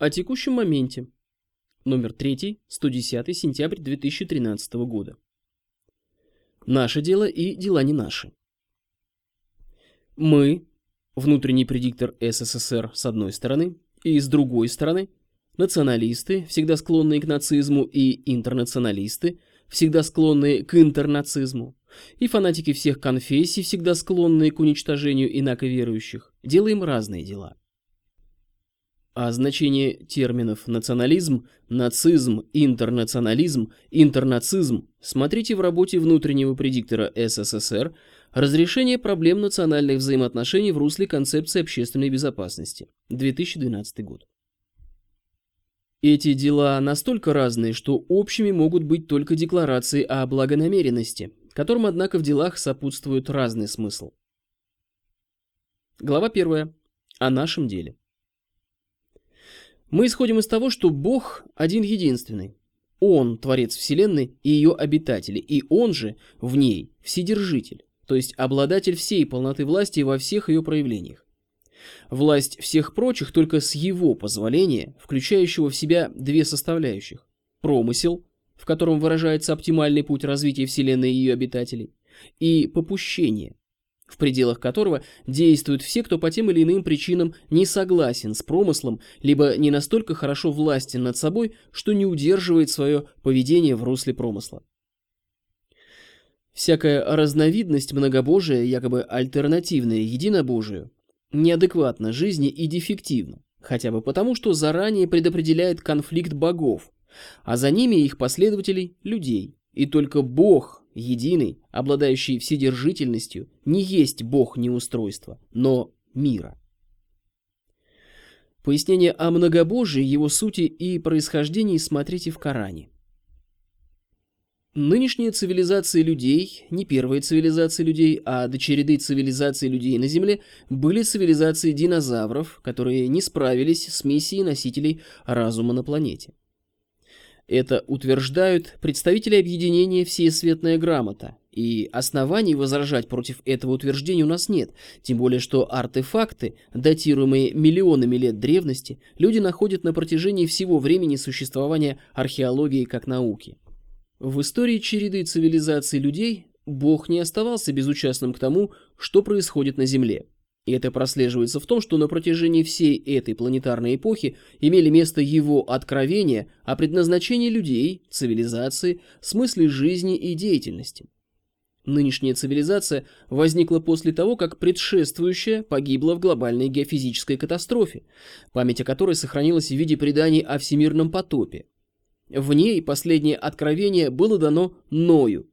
О текущем моменте. Номер 3, 110 сентябрь 2013 года. Наше дело и дела не наши. Мы, внутренний предиктор СССР с одной стороны, и с другой стороны, националисты, всегда склонные к нацизму, и интернационалисты, всегда склонные к интернацизму, и фанатики всех конфессий, всегда склонные к уничтожению инаковерующих, делаем разные дела. А значение терминов национализм, нацизм, интернационализм, интернацизм смотрите в работе внутреннего предиктора СССР «Разрешение проблем национальных взаимоотношений в русле концепции общественной безопасности», 2012 год. Эти дела настолько разные, что общими могут быть только декларации о благонамеренности, которым, однако, в делах сопутствует разный смысл. Глава 1. О нашем деле. Мы исходим из того, что Бог один единственный. Он – Творец Вселенной и ее обитатели, и Он же в ней – Вседержитель, то есть обладатель всей полноты власти во всех ее проявлениях. Власть всех прочих только с его позволения, включающего в себя две составляющих – промысел, в котором выражается оптимальный путь развития Вселенной и ее обитателей, и попущение, в пределах которого действуют все, кто по тем или иным причинам не согласен с промыслом, либо не настолько хорошо властен над собой, что не удерживает свое поведение в русле промысла. Всякая разновидность многобожия, якобы альтернативная единобожию, неадекватна жизни и дефективна, хотя бы потому, что заранее предопределяет конфликт богов, а за ними их последователей – людей, и только Бог единый, обладающий вседержительностью, не есть бог неустройства, но мира. Пояснение о многобожии, его сути и происхождении смотрите в Коране. Нынешняя цивилизация людей, не первая цивилизация людей, а до череды цивилизаций людей на Земле, были цивилизации динозавров, которые не справились с миссией носителей разума на планете. Это утверждают представители объединения «Всеесветная грамота», и оснований возражать против этого утверждения у нас нет, тем более что артефакты, датируемые миллионами лет древности, люди находят на протяжении всего времени существования археологии как науки. В истории череды цивилизаций людей Бог не оставался безучастным к тому, что происходит на Земле. И это прослеживается в том, что на протяжении всей этой планетарной эпохи имели место его откровения о предназначении людей, цивилизации, смысле жизни и деятельности. Нынешняя цивилизация возникла после того, как предшествующая погибла в глобальной геофизической катастрофе, память о которой сохранилась в виде преданий о всемирном потопе. В ней последнее откровение было дано Ною,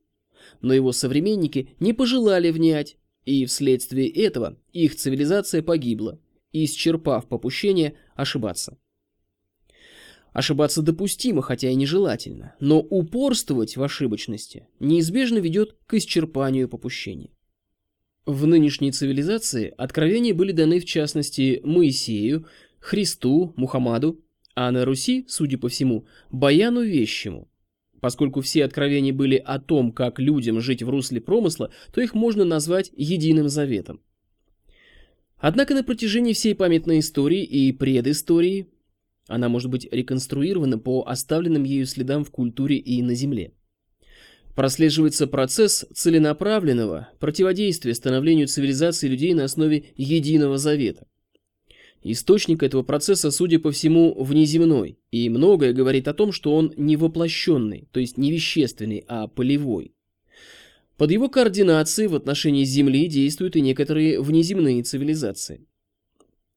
но его современники не пожелали внять, и вследствие этого их цивилизация погибла, исчерпав попущение ошибаться. Ошибаться допустимо, хотя и нежелательно, но упорствовать в ошибочности неизбежно ведет к исчерпанию попущения. В нынешней цивилизации откровения были даны в частности Моисею, Христу, Мухаммаду, а на Руси, судя по всему, Баяну Вещему – Поскольку все откровения были о том, как людям жить в русле промысла, то их можно назвать единым заветом. Однако на протяжении всей памятной истории и предыстории она может быть реконструирована по оставленным ею следам в культуре и на Земле. Прослеживается процесс целенаправленного противодействия становлению цивилизации людей на основе единого завета. Источник этого процесса, судя по всему, внеземной, и многое говорит о том, что он не воплощенный, то есть не вещественный, а полевой. Под его координацией в отношении Земли действуют и некоторые внеземные цивилизации.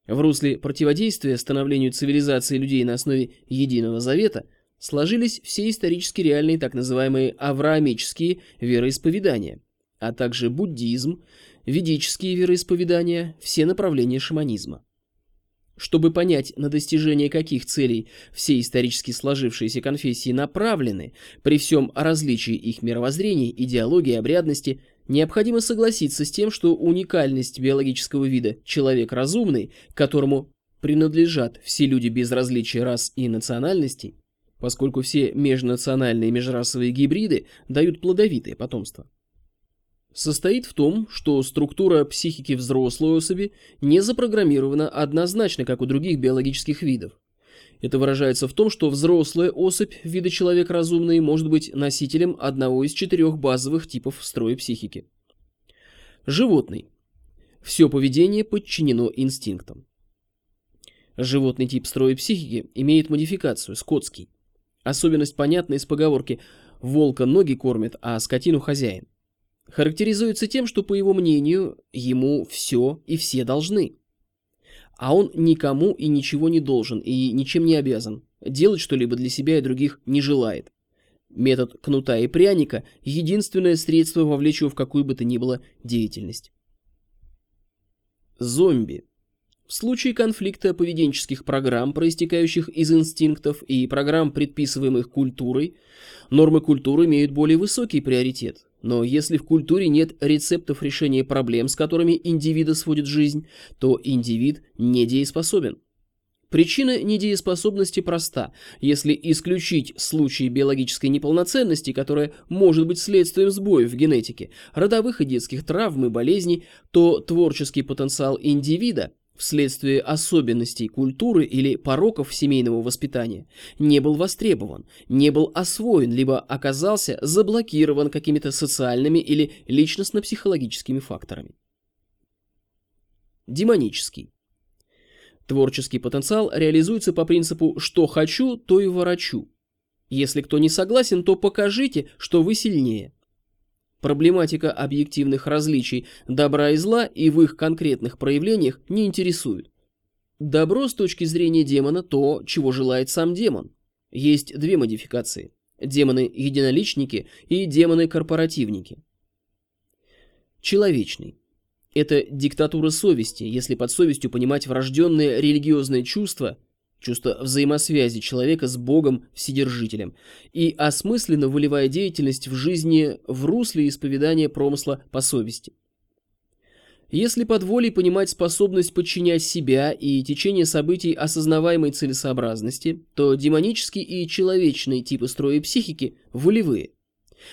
В русле противодействия становлению цивилизации людей на основе Единого Завета сложились все исторически реальные так называемые авраамические вероисповедания, а также буддизм, ведические вероисповедания, все направления шаманизма. Чтобы понять, на достижение каких целей все исторически сложившиеся конфессии направлены, при всем различии их мировоззрений, идеологии, обрядности, необходимо согласиться с тем, что уникальность биологического вида «человек разумный», которому принадлежат все люди без различия рас и национальностей, поскольку все межнациональные межрасовые гибриды дают плодовитое потомство состоит в том, что структура психики взрослой особи не запрограммирована однозначно, как у других биологических видов. Это выражается в том, что взрослая особь вида человек разумный может быть носителем одного из четырех базовых типов строя психики. Животный. Все поведение подчинено инстинктам. Животный тип строя психики имеет модификацию – скотский. Особенность понятна из поговорки «волка ноги кормит, а скотину хозяин». Характеризуется тем, что, по его мнению, ему все и все должны – а он никому и ничего не должен и ничем не обязан. Делать что-либо для себя и других не желает. Метод кнута и пряника – единственное средство вовлечь его в какую бы то ни было деятельность. Зомби. В случае конфликта поведенческих программ, проистекающих из инстинктов и программ, предписываемых культурой, нормы культуры имеют более высокий приоритет. Но если в культуре нет рецептов решения проблем, с которыми индивида сводит жизнь, то индивид недееспособен. Причина недееспособности проста. Если исключить случаи биологической неполноценности, которая может быть следствием сбоев в генетике, родовых и детских травм и болезней, то творческий потенциал индивида вследствие особенностей культуры или пороков семейного воспитания, не был востребован, не был освоен, либо оказался заблокирован какими-то социальными или личностно-психологическими факторами. Демонический. Творческий потенциал реализуется по принципу «что хочу, то и ворочу». Если кто не согласен, то покажите, что вы сильнее – Проблематика объективных различий добра и зла и в их конкретных проявлениях не интересует. Добро с точки зрения демона то, чего желает сам демон. Есть две модификации. Демоны-единоличники и демоны-корпоративники. Человечный. Это диктатура совести, если под совестью понимать врожденные религиозные чувства – чувство взаимосвязи человека с Богом Вседержителем и осмысленно выливая деятельность в жизни в русле исповедания промысла по совести. Если под волей понимать способность подчинять себя и течение событий осознаваемой целесообразности, то демонический и человечный типы строя психики волевые –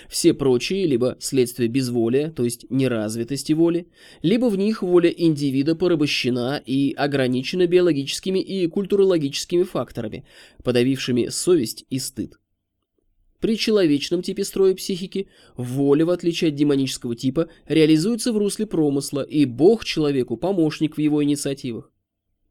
все прочие либо следствие безволия, то есть неразвитости воли, либо в них воля индивида порабощена и ограничена биологическими и культурологическими факторами, подавившими совесть и стыд. При человечном типе строя психики воля, в отличие от демонического типа, реализуется в русле промысла, и Бог человеку помощник в его инициативах.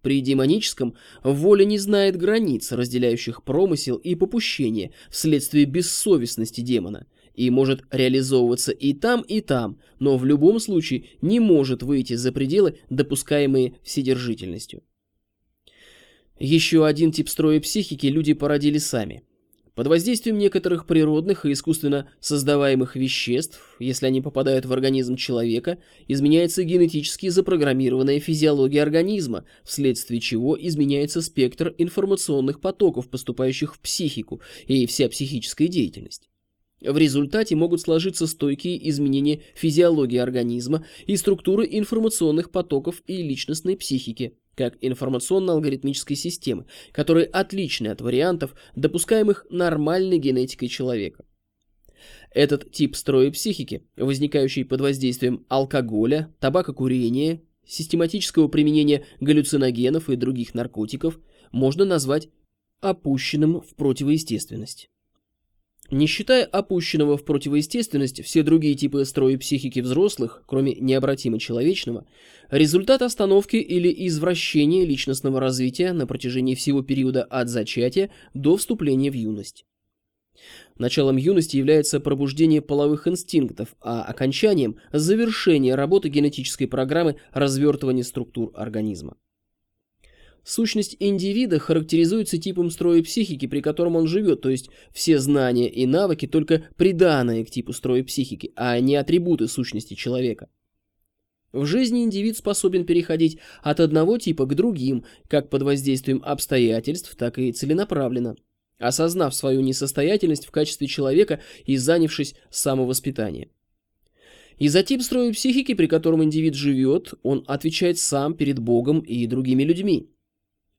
При демоническом воля не знает границ, разделяющих промысел и попущение вследствие бессовестности демона – и может реализовываться и там, и там, но в любом случае не может выйти за пределы, допускаемые вседержительностью. Еще один тип строя психики люди породили сами. Под воздействием некоторых природных и искусственно создаваемых веществ, если они попадают в организм человека, изменяется генетически запрограммированная физиология организма, вследствие чего изменяется спектр информационных потоков, поступающих в психику, и вся психическая деятельность. В результате могут сложиться стойкие изменения физиологии организма и структуры информационных потоков и личностной психики, как информационно-алгоритмической системы, которые отличны от вариантов, допускаемых нормальной генетикой человека. Этот тип строя психики, возникающий под воздействием алкоголя, табакокурения, систематического применения галлюциногенов и других наркотиков, можно назвать опущенным в противоестественность. Не считая опущенного в противоестественность все другие типы строя психики взрослых, кроме необратимо человечного, результат остановки или извращения личностного развития на протяжении всего периода от зачатия до вступления в юность. Началом юности является пробуждение половых инстинктов, а окончанием – завершение работы генетической программы развертывания структур организма. Сущность индивида характеризуется типом строя психики, при котором он живет, то есть все знания и навыки только приданные к типу строя психики, а не атрибуты сущности человека. В жизни индивид способен переходить от одного типа к другим, как под воздействием обстоятельств, так и целенаправленно, осознав свою несостоятельность в качестве человека и занявшись самовоспитанием. И за тип строя психики, при котором индивид живет, он отвечает сам перед Богом и другими людьми.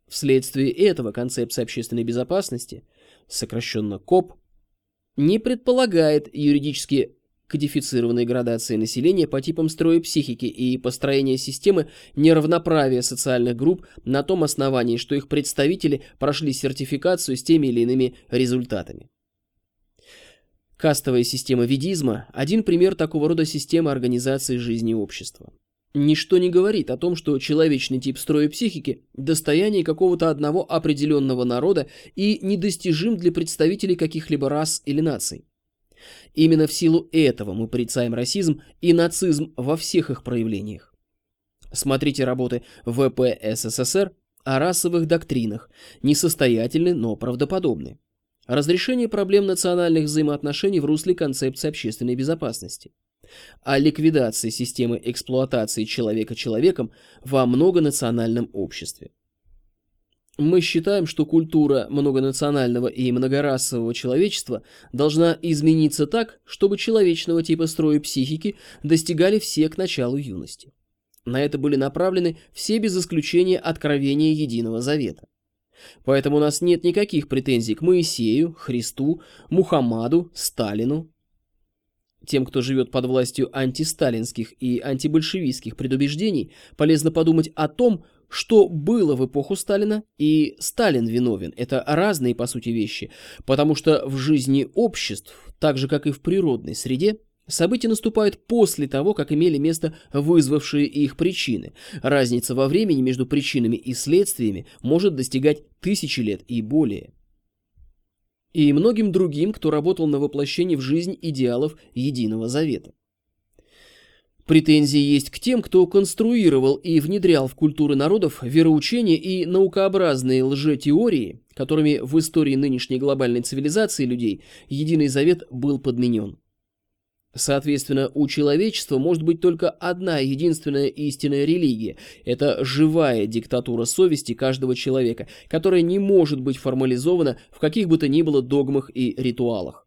Вследствие этого концепция общественной безопасности, сокращенно КОП, не предполагает юридически кодифицированной градации населения по типам строя психики и построения системы неравноправия социальных групп на том основании, что их представители прошли сертификацию с теми или иными результатами. Кастовая система ведизма – один пример такого рода системы организации жизни общества. Ничто не говорит о том, что человечный тип строя психики – достояние какого-то одного определенного народа и недостижим для представителей каких-либо рас или наций. Именно в силу этого мы порицаем расизм и нацизм во всех их проявлениях. Смотрите работы ВП СССР о расовых доктринах, несостоятельны, но правдоподобны. Разрешение проблем национальных взаимоотношений в русле концепции общественной безопасности. О ликвидации системы эксплуатации человека человеком во многонациональном обществе. Мы считаем, что культура многонационального и многорасового человечества должна измениться так, чтобы человечного типа строя психики достигали все к началу юности. На это были направлены все без исключения откровения Единого Завета. Поэтому у нас нет никаких претензий к Моисею, Христу, Мухаммаду, Сталину. Тем, кто живет под властью антисталинских и антибольшевистских предубеждений, полезно подумать о том, что было в эпоху Сталина, и Сталин виновен. Это разные, по сути, вещи, потому что в жизни обществ, так же, как и в природной среде, События наступают после того, как имели место вызвавшие их причины. Разница во времени между причинами и следствиями может достигать тысячи лет и более. И многим другим, кто работал на воплощении в жизнь идеалов Единого Завета. Претензии есть к тем, кто конструировал и внедрял в культуры народов вероучения и наукообразные лжетеории, которыми в истории нынешней глобальной цивилизации людей Единый Завет был подменен. Соответственно, у человечества может быть только одна единственная истинная религия. Это живая диктатура совести каждого человека, которая не может быть формализована в каких бы то ни было догмах и ритуалах.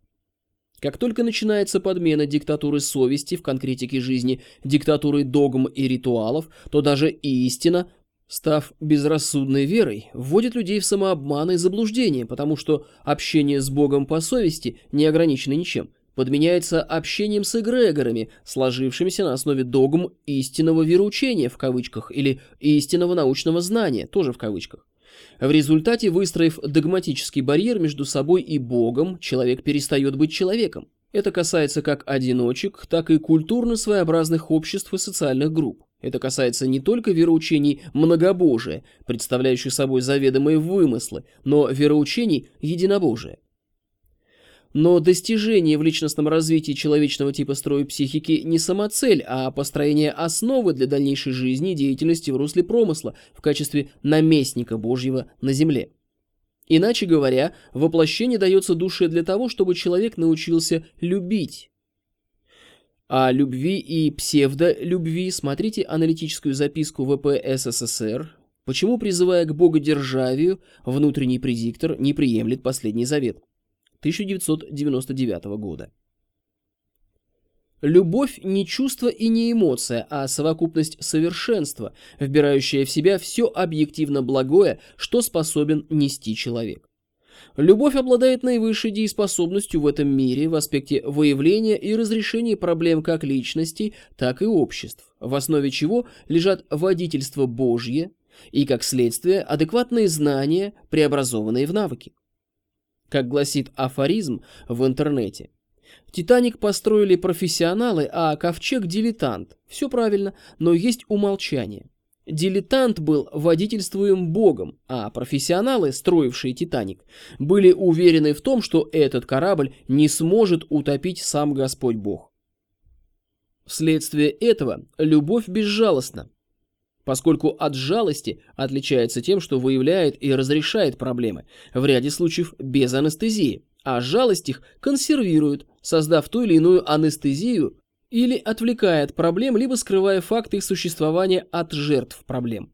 Как только начинается подмена диктатуры совести в конкретике жизни диктатурой догм и ритуалов, то даже истина, став безрассудной верой, вводит людей в самообман и заблуждение, потому что общение с Богом по совести не ограничено ничем – подменяется общением с эгрегорами, сложившимися на основе догм истинного вероучения в кавычках или истинного научного знания, тоже в кавычках. В результате, выстроив догматический барьер между собой и Богом, человек перестает быть человеком. Это касается как одиночек, так и культурно своеобразных обществ и социальных групп. Это касается не только вероучений многобожия, представляющих собой заведомые вымыслы, но вероучений единобожия. Но достижение в личностном развитии человечного типа строя психики не самоцель, а построение основы для дальнейшей жизни и деятельности в русле промысла в качестве наместника Божьего на земле. Иначе говоря, воплощение дается душе для того, чтобы человек научился любить. О любви и псевдолюбви смотрите аналитическую записку ВП СССР. Почему, призывая к богодержавию, внутренний предиктор не приемлет последний завет? 1999 года. Любовь не чувство и не эмоция, а совокупность совершенства, вбирающая в себя все объективно благое, что способен нести человек. Любовь обладает наивысшей дееспособностью в этом мире в аспекте выявления и разрешения проблем как личностей, так и обществ, в основе чего лежат водительство Божье и, как следствие, адекватные знания, преобразованные в навыки. Как гласит афоризм в интернете. Титаник построили профессионалы, а ковчег – дилетант. Все правильно, но есть умолчание. Дилетант был водительствуем Богом, а профессионалы, строившие Титаник, были уверены в том, что этот корабль не сможет утопить сам Господь Бог. Вследствие этого любовь безжалостна, поскольку от жалости отличается тем, что выявляет и разрешает проблемы, в ряде случаев без анестезии, а жалость их консервирует, создав ту или иную анестезию или отвлекая от проблем, либо скрывая факты их существования от жертв проблем.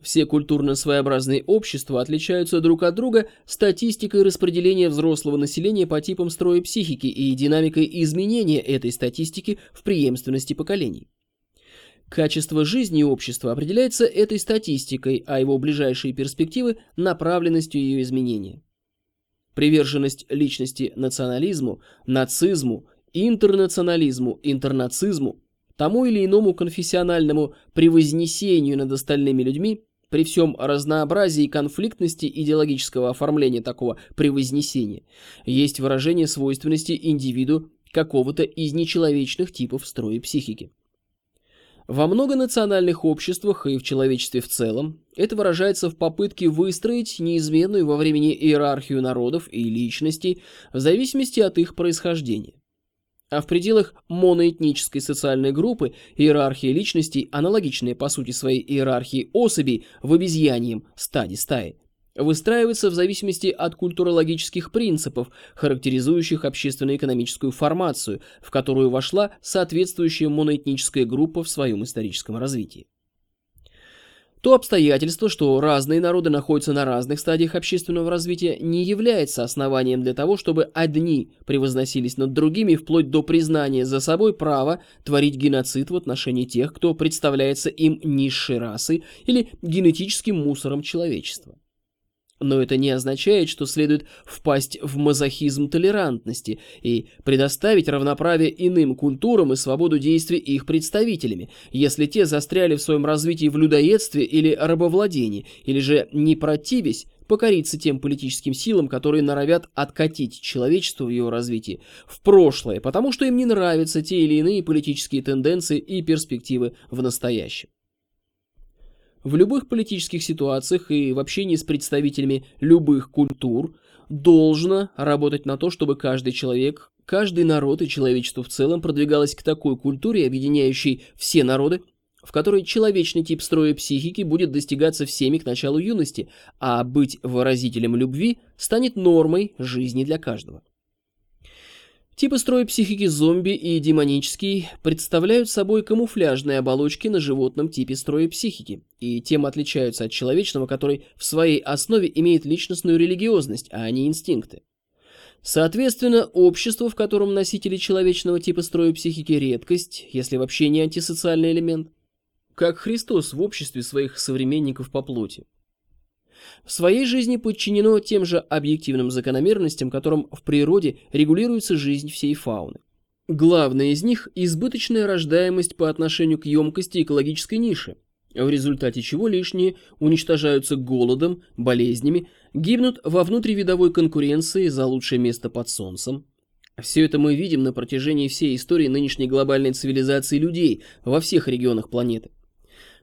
Все культурно своеобразные общества отличаются друг от друга статистикой распределения взрослого населения по типам строя психики и динамикой изменения этой статистики в преемственности поколений. Качество жизни общества определяется этой статистикой, а его ближайшие перспективы – направленностью ее изменения. Приверженность личности национализму, нацизму интернационализму, интернацизму, тому или иному конфессиональному превознесению над остальными людьми, при всем разнообразии конфликтности идеологического оформления такого превознесения, есть выражение свойственности индивиду какого-то из нечеловечных типов строя психики. Во многонациональных обществах и в человечестве в целом это выражается в попытке выстроить неизменную во времени иерархию народов и личностей в зависимости от их происхождения. А в пределах моноэтнической социальной группы иерархия личностей, аналогичная по сути своей иерархии особей в обезьяньем стаде стаи, выстраивается в зависимости от культурологических принципов, характеризующих общественно-экономическую формацию, в которую вошла соответствующая моноэтническая группа в своем историческом развитии. То обстоятельство, что разные народы находятся на разных стадиях общественного развития, не является основанием для того, чтобы одни превозносились над другими вплоть до признания за собой права творить геноцид в отношении тех, кто представляется им низшей расой или генетическим мусором человечества. Но это не означает, что следует впасть в мазохизм толерантности и предоставить равноправие иным культурам и свободу действий их представителями, если те застряли в своем развитии в людоедстве или рабовладении, или же, не противясь, покориться тем политическим силам, которые норовят откатить человечество в его развитии в прошлое, потому что им не нравятся те или иные политические тенденции и перспективы в настоящем. В любых политических ситуациях и в общении с представителями любых культур должно работать на то, чтобы каждый человек, каждый народ и человечество в целом продвигалось к такой культуре, объединяющей все народы, в которой человечный тип строя психики будет достигаться всеми к началу юности, а быть выразителем любви станет нормой жизни для каждого. Типы строя психики зомби и демонический представляют собой камуфляжные оболочки на животном типе строя психики, и тем отличаются от человечного, который в своей основе имеет личностную религиозность, а не инстинкты. Соответственно, общество, в котором носители человечного типа строя психики редкость, если вообще не антисоциальный элемент, как Христос в обществе своих современников по плоти в своей жизни подчинено тем же объективным закономерностям, которым в природе регулируется жизнь всей фауны. Главное из них – избыточная рождаемость по отношению к емкости экологической ниши, в результате чего лишние уничтожаются голодом, болезнями, гибнут во внутривидовой конкуренции за лучшее место под солнцем. Все это мы видим на протяжении всей истории нынешней глобальной цивилизации людей во всех регионах планеты.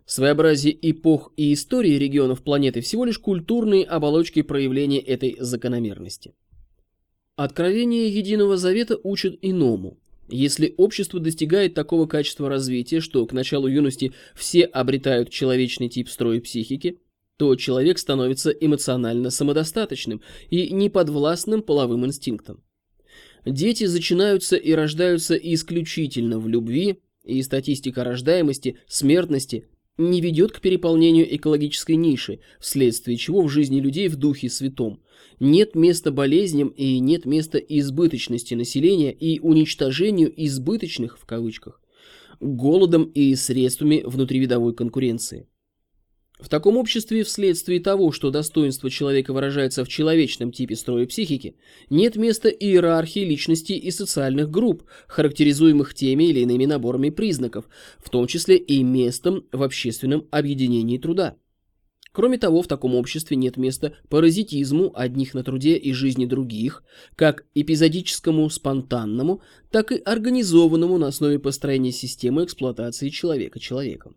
Своеобразие эпох и истории регионов планеты всего лишь культурные оболочки проявления этой закономерности. Откровение Единого Завета учит иному. Если общество достигает такого качества развития, что к началу юности все обретают человечный тип строя психики, то человек становится эмоционально самодостаточным и неподвластным половым инстинктам. Дети зачинаются и рождаются исключительно в любви, и статистика рождаемости, смертности не ведет к переполнению экологической ниши, вследствие чего в жизни людей в духе святом нет места болезням и нет места избыточности населения и уничтожению избыточных, в кавычках, голодом и средствами внутривидовой конкуренции. В таком обществе, вследствие того, что достоинство человека выражается в человечном типе строя психики, нет места иерархии личностей и социальных групп, характеризуемых теми или иными наборами признаков, в том числе и местом в общественном объединении труда. Кроме того, в таком обществе нет места паразитизму одних на труде и жизни других, как эпизодическому спонтанному, так и организованному на основе построения системы эксплуатации человека человеком.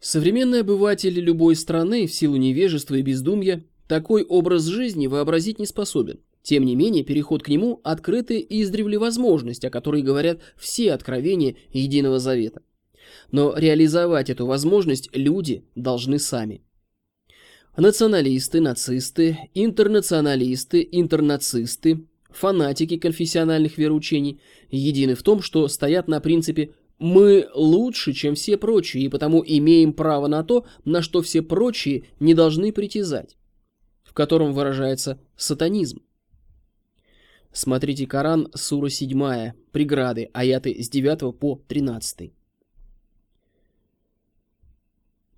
Современный обыватель любой страны в силу невежества и бездумья такой образ жизни вообразить не способен. Тем не менее, переход к нему – открытая и издревле возможность, о которой говорят все откровения Единого Завета. Но реализовать эту возможность люди должны сами. Националисты, нацисты, интернационалисты, интернацисты, фанатики конфессиональных вероучений едины в том, что стоят на принципе мы лучше, чем все прочие, и потому имеем право на то, на что все прочие не должны притязать, в котором выражается сатанизм. Смотрите Коран, сура 7, преграды, аяты с 9 по 13.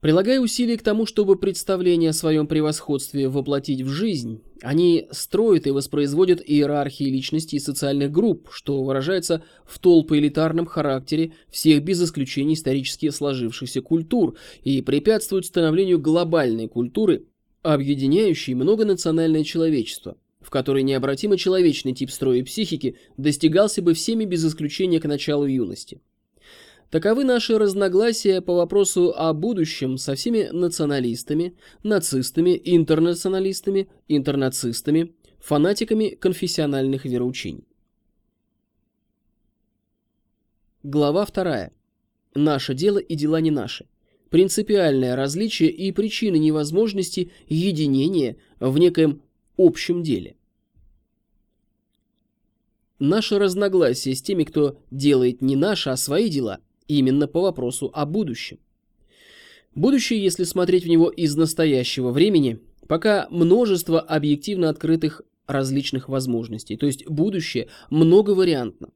Прилагая усилия к тому, чтобы представление о своем превосходстве воплотить в жизнь, они строят и воспроизводят иерархии личностей и социальных групп, что выражается в толпоэлитарном характере всех без исключения исторически сложившихся культур и препятствуют становлению глобальной культуры, объединяющей многонациональное человечество, в которой необратимо человечный тип строя психики достигался бы всеми без исключения к началу юности. Таковы наши разногласия по вопросу о будущем со всеми националистами, нацистами, интернационалистами, интернацистами, фанатиками конфессиональных вероучений. Глава 2. Наше дело и дела не наши. Принципиальное различие и причины невозможности единения в некоем общем деле. Наше разногласие с теми, кто делает не наши, а свои дела – именно по вопросу о будущем. Будущее, если смотреть в него из настоящего времени, пока множество объективно открытых различных возможностей, то есть будущее многовариантно.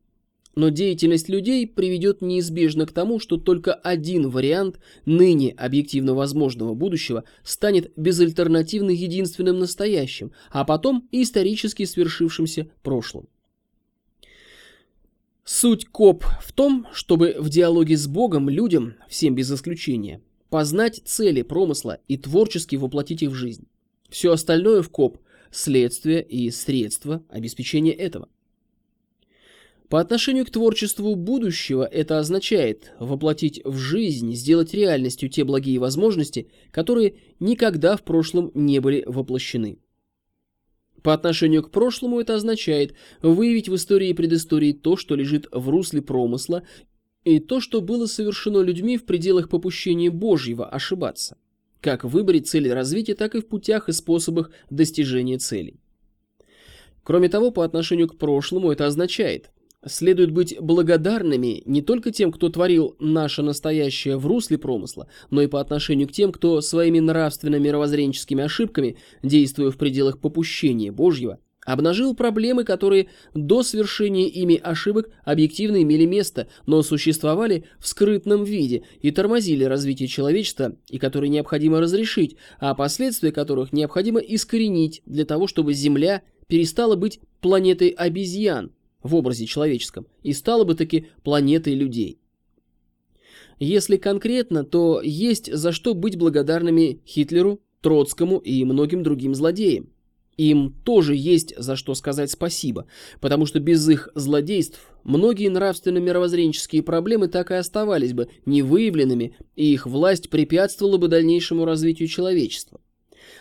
Но деятельность людей приведет неизбежно к тому, что только один вариант ныне объективно возможного будущего станет безальтернативно единственным настоящим, а потом исторически свершившимся прошлым. Суть КОБ в том, чтобы в диалоге с Богом людям, всем без исключения, познать цели промысла и творчески воплотить их в жизнь. Все остальное в КОБ – следствие и средства обеспечения этого. По отношению к творчеству будущего это означает воплотить в жизнь, сделать реальностью те благие возможности, которые никогда в прошлом не были воплощены. По отношению к прошлому это означает выявить в истории и предыстории то, что лежит в русле промысла, и то, что было совершено людьми в пределах попущения Божьего ошибаться, как в выборе цели развития, так и в путях и способах достижения целей. Кроме того, по отношению к прошлому это означает Следует быть благодарными не только тем, кто творил наше настоящее в русле промысла, но и по отношению к тем, кто своими нравственно-мировоззренческими ошибками, действуя в пределах попущения Божьего, обнажил проблемы, которые до свершения ими ошибок объективно имели место, но существовали в скрытном виде и тормозили развитие человечества, и которые необходимо разрешить, а последствия которых необходимо искоренить для того, чтобы Земля перестала быть планетой обезьян, в образе человеческом и стала бы таки планетой людей. Если конкретно, то есть за что быть благодарными Хитлеру, Троцкому и многим другим злодеям. Им тоже есть за что сказать спасибо, потому что без их злодейств многие нравственно-мировоззренческие проблемы так и оставались бы невыявленными, и их власть препятствовала бы дальнейшему развитию человечества.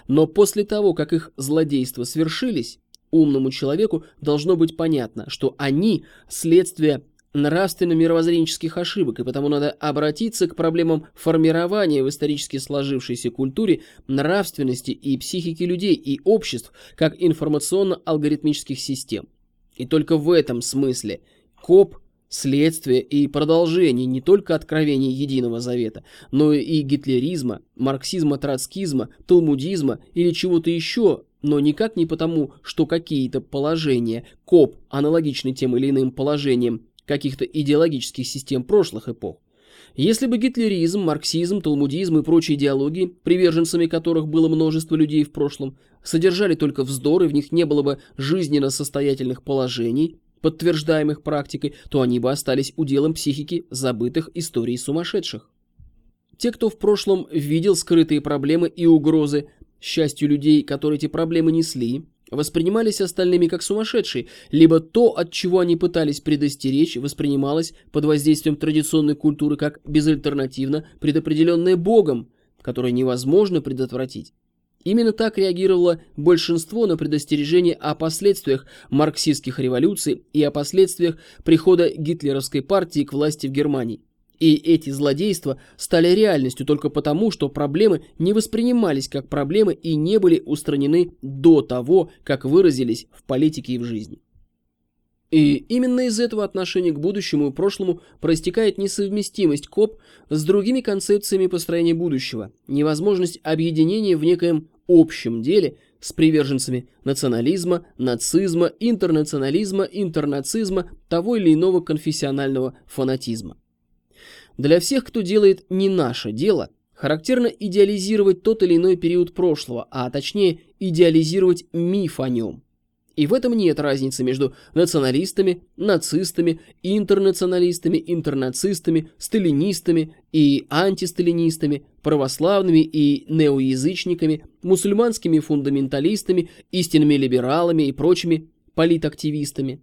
Но после того, как их злодейства свершились, Умному человеку должно быть понятно, что они – следствие нравственно-мировоззренческих ошибок, и потому надо обратиться к проблемам формирования в исторически сложившейся культуре нравственности и психики людей и обществ как информационно-алгоритмических систем. И только в этом смысле КОП – следствие и продолжение не только откровений Единого Завета, но и гитлеризма, марксизма, троцкизма, талмудизма или чего-то еще но никак не потому, что какие-то положения КОП аналогичны тем или иным положениям каких-то идеологических систем прошлых эпох. Если бы гитлеризм, марксизм, талмудизм и прочие идеологии, приверженцами которых было множество людей в прошлом, содержали только вздор и в них не было бы жизненно состоятельных положений, подтверждаемых практикой, то они бы остались уделом психики забытых историй сумасшедших. Те, кто в прошлом видел скрытые проблемы и угрозы счастью людей, которые эти проблемы несли, воспринимались остальными как сумасшедшие, либо то, от чего они пытались предостеречь, воспринималось под воздействием традиционной культуры как безальтернативно предопределенное Богом, которое невозможно предотвратить. Именно так реагировало большинство на предостережение о последствиях марксистских революций и о последствиях прихода гитлеровской партии к власти в Германии. И эти злодейства стали реальностью только потому, что проблемы не воспринимались как проблемы и не были устранены до того, как выразились в политике и в жизни. И именно из этого отношения к будущему и прошлому проистекает несовместимость КОП с другими концепциями построения будущего, невозможность объединения в некоем общем деле с приверженцами национализма, нацизма, интернационализма, интернацизма, того или иного конфессионального фанатизма. Для всех, кто делает не наше дело, характерно идеализировать тот или иной период прошлого, а точнее идеализировать миф о нем. И в этом нет разницы между националистами, нацистами, интернационалистами, интернацистами, сталинистами и антисталинистами, православными и неоязычниками, мусульманскими фундаменталистами, истинными либералами и прочими политактивистами.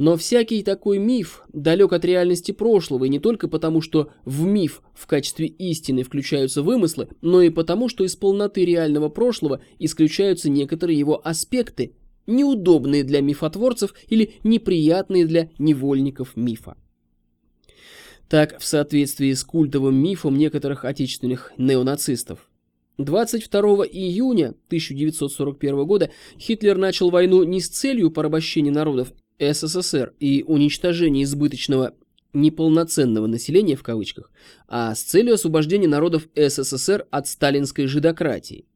Но всякий такой миф далек от реальности прошлого, и не только потому, что в миф в качестве истины включаются вымыслы, но и потому, что из полноты реального прошлого исключаются некоторые его аспекты, неудобные для мифотворцев или неприятные для невольников мифа. Так, в соответствии с культовым мифом некоторых отечественных неонацистов, 22 июня 1941 года Хитлер начал войну не с целью порабощения народов СССР и уничтожения избыточного неполноценного населения в кавычках, а с целью освобождения народов СССР от сталинской жидократии.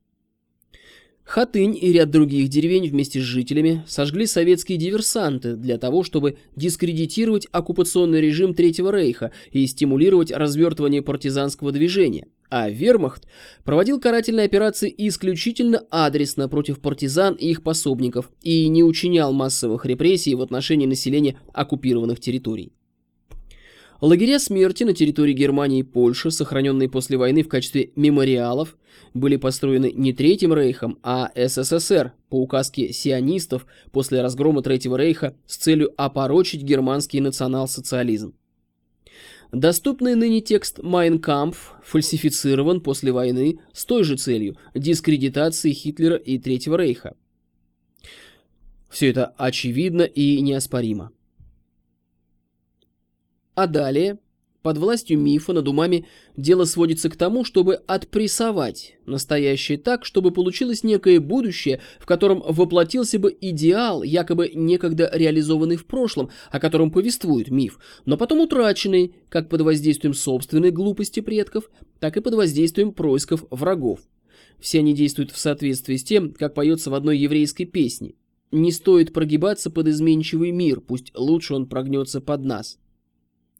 Хатынь и ряд других деревень вместе с жителями сожгли советские диверсанты для того, чтобы дискредитировать оккупационный режим Третьего Рейха и стимулировать развертывание партизанского движения. А вермахт проводил карательные операции исключительно адресно против партизан и их пособников и не учинял массовых репрессий в отношении населения оккупированных территорий. Лагеря смерти на территории Германии и Польши, сохраненные после войны в качестве мемориалов, были построены не Третьим Рейхом, а СССР по указке сионистов после разгрома Третьего Рейха с целью опорочить германский национал-социализм. Доступный ныне текст «Mein Kampf» фальсифицирован после войны с той же целью – дискредитации Хитлера и Третьего Рейха. Все это очевидно и неоспоримо. А далее, под властью мифа над умами дело сводится к тому, чтобы отпрессовать настоящее так, чтобы получилось некое будущее, в котором воплотился бы идеал, якобы некогда реализованный в прошлом, о котором повествует миф, но потом утраченный, как под воздействием собственной глупости предков, так и под воздействием происков врагов. Все они действуют в соответствии с тем, как поется в одной еврейской песне. «Не стоит прогибаться под изменчивый мир, пусть лучше он прогнется под нас».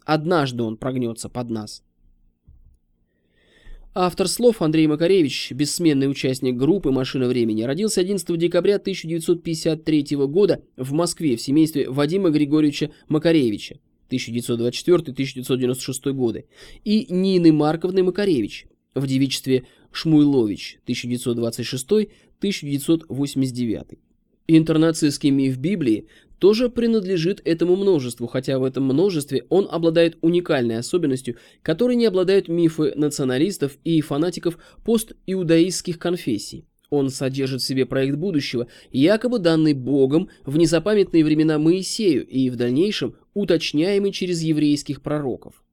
Однажды он прогнется под нас. Автор слов Андрей Макаревич, бессменный участник группы «Машина времени», родился 11 декабря 1953 года в Москве в семействе Вадима Григорьевича Макаревича 1924-1996 годы и Нины Марковны Макаревич в девичестве Шмуйлович 1926-1989. Интернацистский миф Библии тоже принадлежит этому множеству, хотя в этом множестве он обладает уникальной особенностью, которой не обладают мифы националистов и фанатиков постиудаистских конфессий. Он содержит в себе проект будущего, якобы данный Богом в незапамятные времена Моисею и в дальнейшем уточняемый через еврейских пророков.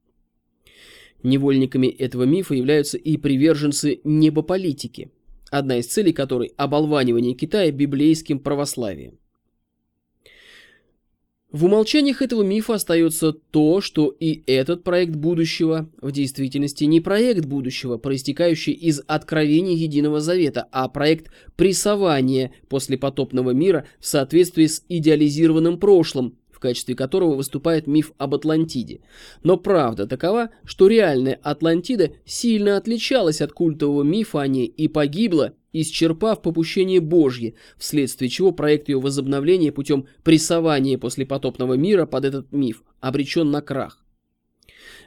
Невольниками этого мифа являются и приверженцы небополитики, одна из целей которой – оболванивание Китая библейским православием. В умолчаниях этого мифа остается то, что и этот проект будущего в действительности не проект будущего, проистекающий из откровений Единого Завета, а проект прессования послепотопного мира в соответствии с идеализированным прошлым, качестве которого выступает миф об Атлантиде. Но правда такова, что реальная Атлантида сильно отличалась от культового мифа о ней и погибла, исчерпав попущение Божье, вследствие чего проект ее возобновления путем прессования послепотопного мира под этот миф обречен на крах.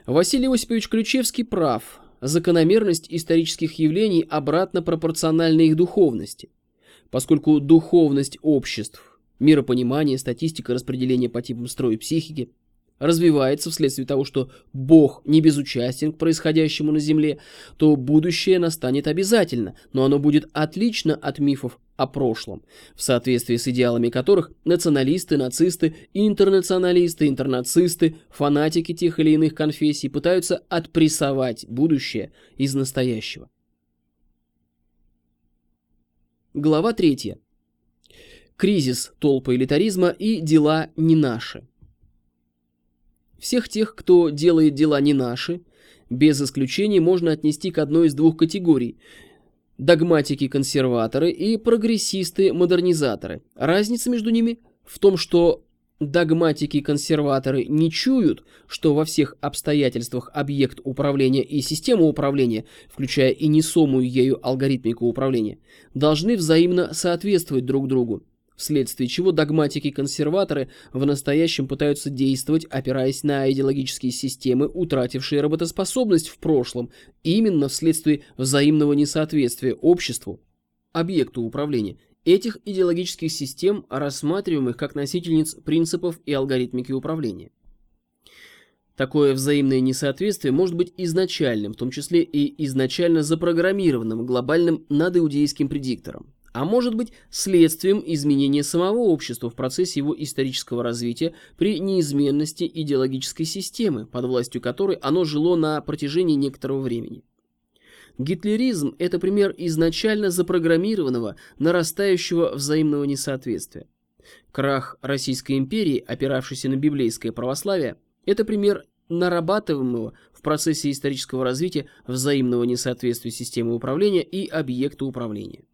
Василий Осипович Ключевский прав. Закономерность исторических явлений обратно пропорциональна их духовности. Поскольку духовность обществ миропонимание, статистика распределения по типам строя психики развивается вследствие того, что Бог не безучастен к происходящему на Земле, то будущее настанет обязательно, но оно будет отлично от мифов о прошлом, в соответствии с идеалами которых националисты, нацисты, интернационалисты, интернацисты, фанатики тех или иных конфессий пытаются отпрессовать будущее из настоящего. Глава третья кризис толпы элитаризма и дела не наши. Всех тех, кто делает дела не наши, без исключений можно отнести к одной из двух категорий – догматики-консерваторы и прогрессисты-модернизаторы. Разница между ними в том, что догматики-консерваторы не чуют, что во всех обстоятельствах объект управления и система управления, включая и несомую ею алгоритмику управления, должны взаимно соответствовать друг другу, вследствие чего догматики-консерваторы в настоящем пытаются действовать, опираясь на идеологические системы, утратившие работоспособность в прошлом, именно вследствие взаимного несоответствия обществу, объекту управления этих идеологических систем, рассматриваемых как носительниц принципов и алгоритмики управления. Такое взаимное несоответствие может быть изначальным, в том числе и изначально запрограммированным глобальным надиудейским предиктором, а может быть следствием изменения самого общества в процессе его исторического развития при неизменности идеологической системы, под властью которой оно жило на протяжении некоторого времени. Гитлеризм – это пример изначально запрограммированного, нарастающего взаимного несоответствия. Крах Российской империи, опиравшийся на библейское православие, это пример нарабатываемого в процессе исторического развития взаимного несоответствия системы управления и объекта управления.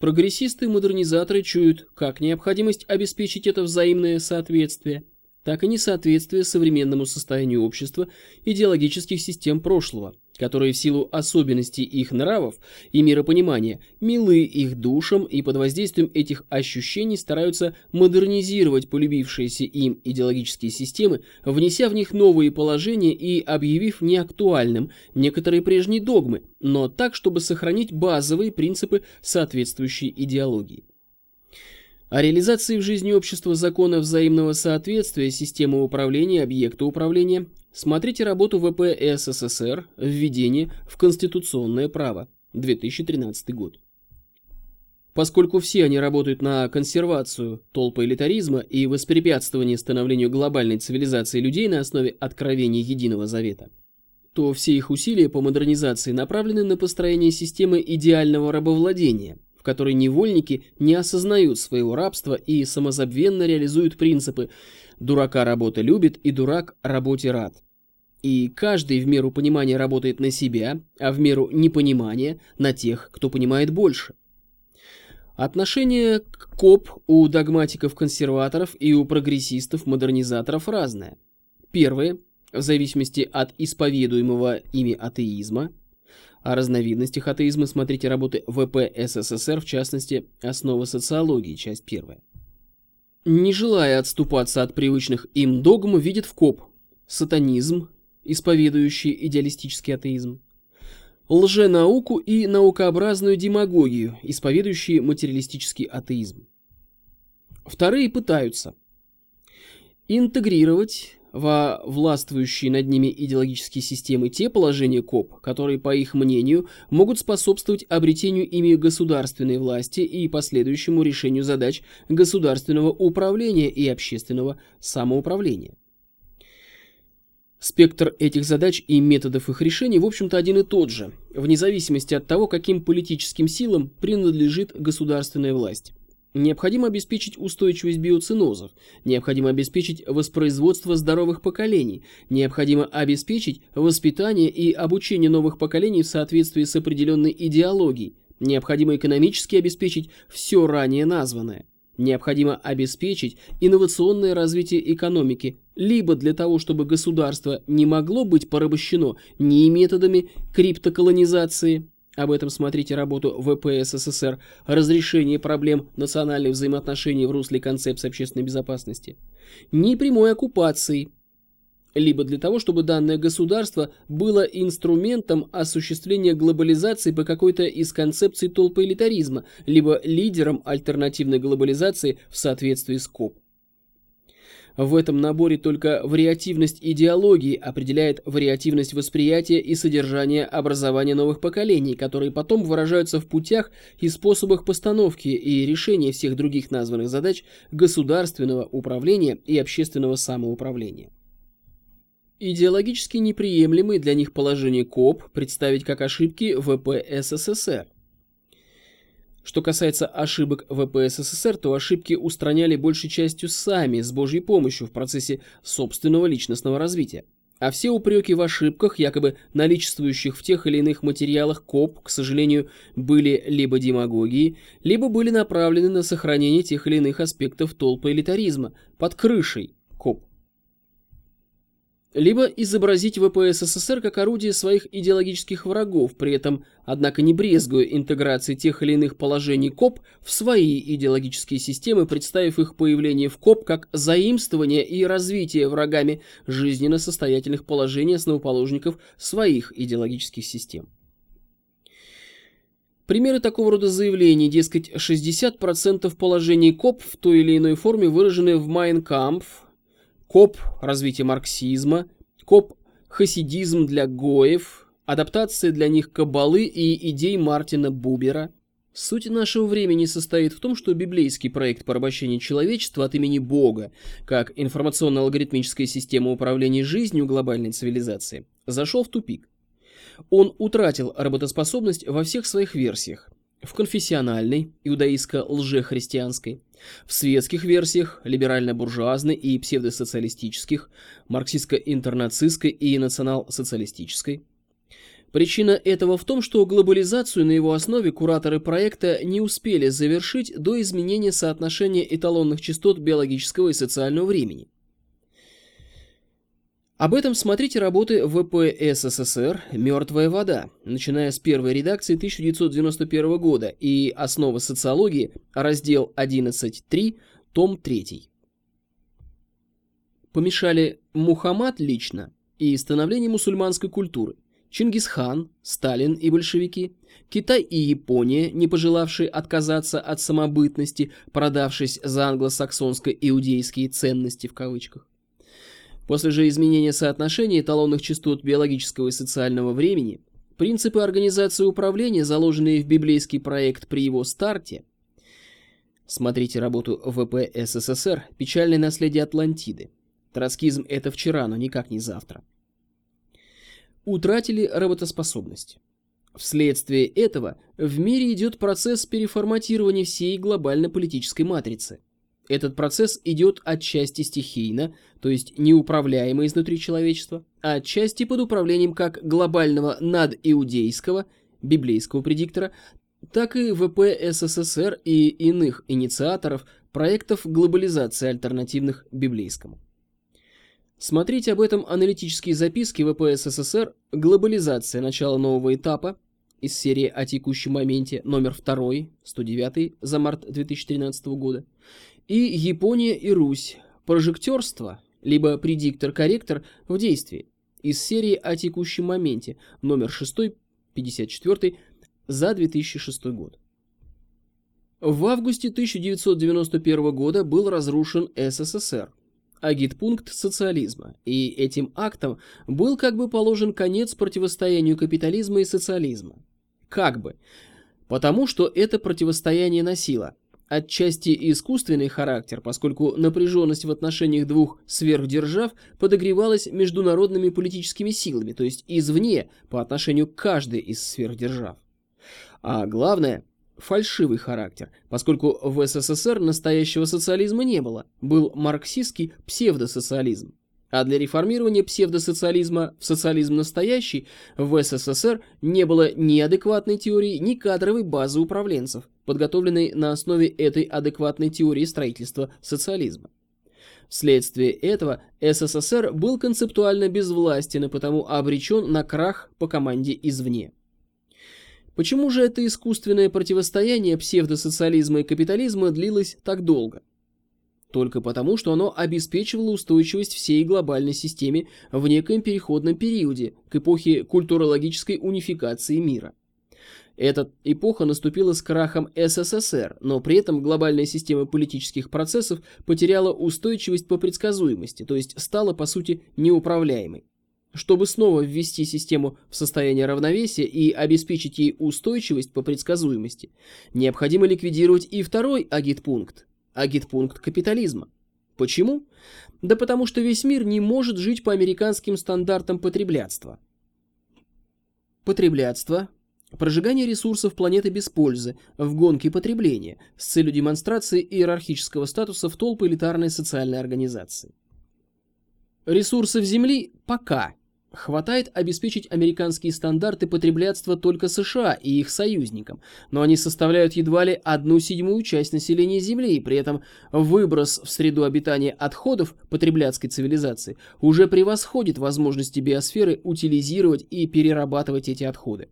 Прогрессисты и модернизаторы чуют как необходимость обеспечить это взаимное соответствие, так и несоответствие современному состоянию общества идеологических систем прошлого, которые в силу особенностей их нравов и миропонимания милы их душам и под воздействием этих ощущений стараются модернизировать полюбившиеся им идеологические системы, внеся в них новые положения и объявив неактуальным некоторые прежние догмы, но так, чтобы сохранить базовые принципы соответствующей идеологии. О реализации в жизни общества закона взаимного соответствия системы управления, объекта управления смотрите работу ВП СССР «Введение в конституционное право», 2013 год. Поскольку все они работают на консервацию толпа элитаризма и воспрепятствование становлению глобальной цивилизации людей на основе откровений Единого Завета, то все их усилия по модернизации направлены на построение системы идеального рабовладения – в которой невольники не осознают своего рабства и самозабвенно реализуют принципы «дурака работа любит» и «дурак работе рад». И каждый в меру понимания работает на себя, а в меру непонимания на тех, кто понимает больше. Отношение к КОП у догматиков-консерваторов и у прогрессистов-модернизаторов разное. Первое, в зависимости от исповедуемого ими атеизма, о разновидностях атеизма смотрите работы ВП СССР, в частности, «Основы социологии», часть первая. Не желая отступать от привычных им догм, видит в КОП сатанизм, исповедующий идеалистический атеизм, лженауку и наукообразную демагогию, исповедующие материалистический атеизм. Вторые пытаются интегрировать во властвующие над ними идеологические системы те положения КОП, которые, по их мнению, могут способствовать обретению ими государственной власти и последующему решению задач государственного управления и общественного самоуправления. Спектр этих задач и методов их решения, в общем-то, один и тот же, вне зависимости от того, каким политическим силам принадлежит государственная власть. Необходимо обеспечить устойчивость биоцинозов, необходимо обеспечить воспроизводство здоровых поколений, необходимо обеспечить воспитание и обучение новых поколений в соответствии с определенной идеологией, необходимо экономически обеспечить все ранее названное. Необходимо обеспечить инновационное развитие экономики, либо для того, чтобы государство не могло быть порабощено ни методами криптоколонизации, об этом смотрите работу ВП СССР «Разрешение проблем национальных взаимоотношений в русле концепции общественной безопасности». Ни прямой оккупации, либо для того, чтобы данное государство было инструментом осуществления глобализации по какой-то из концепций толпоэлитаризма, либо лидером альтернативной глобализации в соответствии с КОП. В этом наборе только вариативность идеологии определяет вариативность восприятия и содержания образования новых поколений, которые потом выражаются в путях и способах постановки и решения всех других названных задач государственного управления и общественного самоуправления. Идеологически неприемлемые для них положение КОП представить как ошибки ВП СССР – что касается ошибок ВП СССР, то ошибки устраняли большей частью сами, с Божьей помощью, в процессе собственного личностного развития. А все упреки в ошибках, якобы наличествующих в тех или иных материалах КОП, к сожалению, были либо демагогией, либо были направлены на сохранение тех или иных аспектов толпо-элитаризма под крышей либо изобразить ВП СССР как орудие своих идеологических врагов, при этом, однако, не брезгуя интеграцией тех или иных положений КОП в свои идеологические системы, представив их появление в КОП как заимствование и развитие врагами жизненно состоятельных положений основоположников своих идеологических систем. Примеры такого рода заявлений, дескать, 60% положений КОП в той или иной форме выражены в Майнкампф, КОП – развитие марксизма, КОП – хасидизм для гоев, адаптация для них каббалы и идей Мартина Бубера. Суть нашего времени состоит в том, что библейский проект порабощения человечества от имени Бога, как информационно-алгоритмическая система управления жизнью глобальной цивилизации, зашел в тупик. Он утратил работоспособность во всех своих версиях – в конфессиональной, иудаистско-лжехристианской, в светских версиях, либерально-буржуазной и псевдосоциалистических, марксистско-интернацистской и национал-социалистической. Причина этого в том, что глобализацию на его основе кураторы проекта не успели завершить до изменения соотношения эталонных частот биологического и социального времени – об этом смотрите работы ВП СССР «Мертвая вода», начиная с первой редакции 1991 года и «Основа социологии», раздел 11.3, том 3. Помешали Мухаммад лично и становление мусульманской культуры, Чингисхан, Сталин и большевики, Китай и Япония, не пожелавшие отказаться от самобытности, продавшись за англосаксонско-иудейские ценности в кавычках, После же изменения соотношения эталонных частот биологического и социального времени, принципы организации управления, заложенные в библейский проект при его старте, смотрите работу ВП СССР «Печальное наследие Атлантиды». Троцкизм – это вчера, но никак не завтра. Утратили работоспособность. Вследствие этого в мире идет процесс переформатирования всей глобально-политической матрицы – этот процесс идет отчасти стихийно, то есть неуправляемо изнутри человечества, а отчасти под управлением как глобального надиудейского, библейского предиктора, так и ВП СССР и иных инициаторов проектов глобализации альтернативных библейскому. Смотрите об этом аналитические записки ВП СССР «Глобализация. Начало нового этапа» из серии «О текущем моменте» номер 2, 109 за март 2013 года и Япония и Русь. Прожектерство, либо предиктор-корректор в действии. Из серии о текущем моменте, номер 6, 54, за 2006 год. В августе 1991 года был разрушен СССР, агитпункт социализма, и этим актом был как бы положен конец противостоянию капитализма и социализма. Как бы. Потому что это противостояние носило отчасти искусственный характер, поскольку напряженность в отношениях двух сверхдержав подогревалась международными политическими силами, то есть извне по отношению к каждой из сверхдержав. А главное – фальшивый характер, поскольку в СССР настоящего социализма не было, был марксистский псевдосоциализм. А для реформирования псевдосоциализма в социализм настоящий в СССР не было ни адекватной теории, ни кадровой базы управленцев, подготовленной на основе этой адекватной теории строительства социализма. Вследствие этого СССР был концептуально безвластен и потому обречен на крах по команде извне. Почему же это искусственное противостояние псевдосоциализма и капитализма длилось так долго? только потому, что оно обеспечивало устойчивость всей глобальной системе в некоем переходном периоде к эпохе культурологической унификации мира. Эта эпоха наступила с крахом СССР, но при этом глобальная система политических процессов потеряла устойчивость по предсказуемости, то есть стала по сути неуправляемой. Чтобы снова ввести систему в состояние равновесия и обеспечить ей устойчивость по предсказуемости, необходимо ликвидировать и второй агитпункт агитпункт капитализма. Почему? Да потому что весь мир не может жить по американским стандартам потреблятства. Потреблятство – прожигание ресурсов планеты без пользы в гонке потребления с целью демонстрации иерархического статуса в толпы элитарной социальной организации. Ресурсов Земли пока хватает обеспечить американские стандарты потреблятства только США и их союзникам, но они составляют едва ли одну седьмую часть населения Земли, и при этом выброс в среду обитания отходов потребляцкой цивилизации уже превосходит возможности биосферы утилизировать и перерабатывать эти отходы.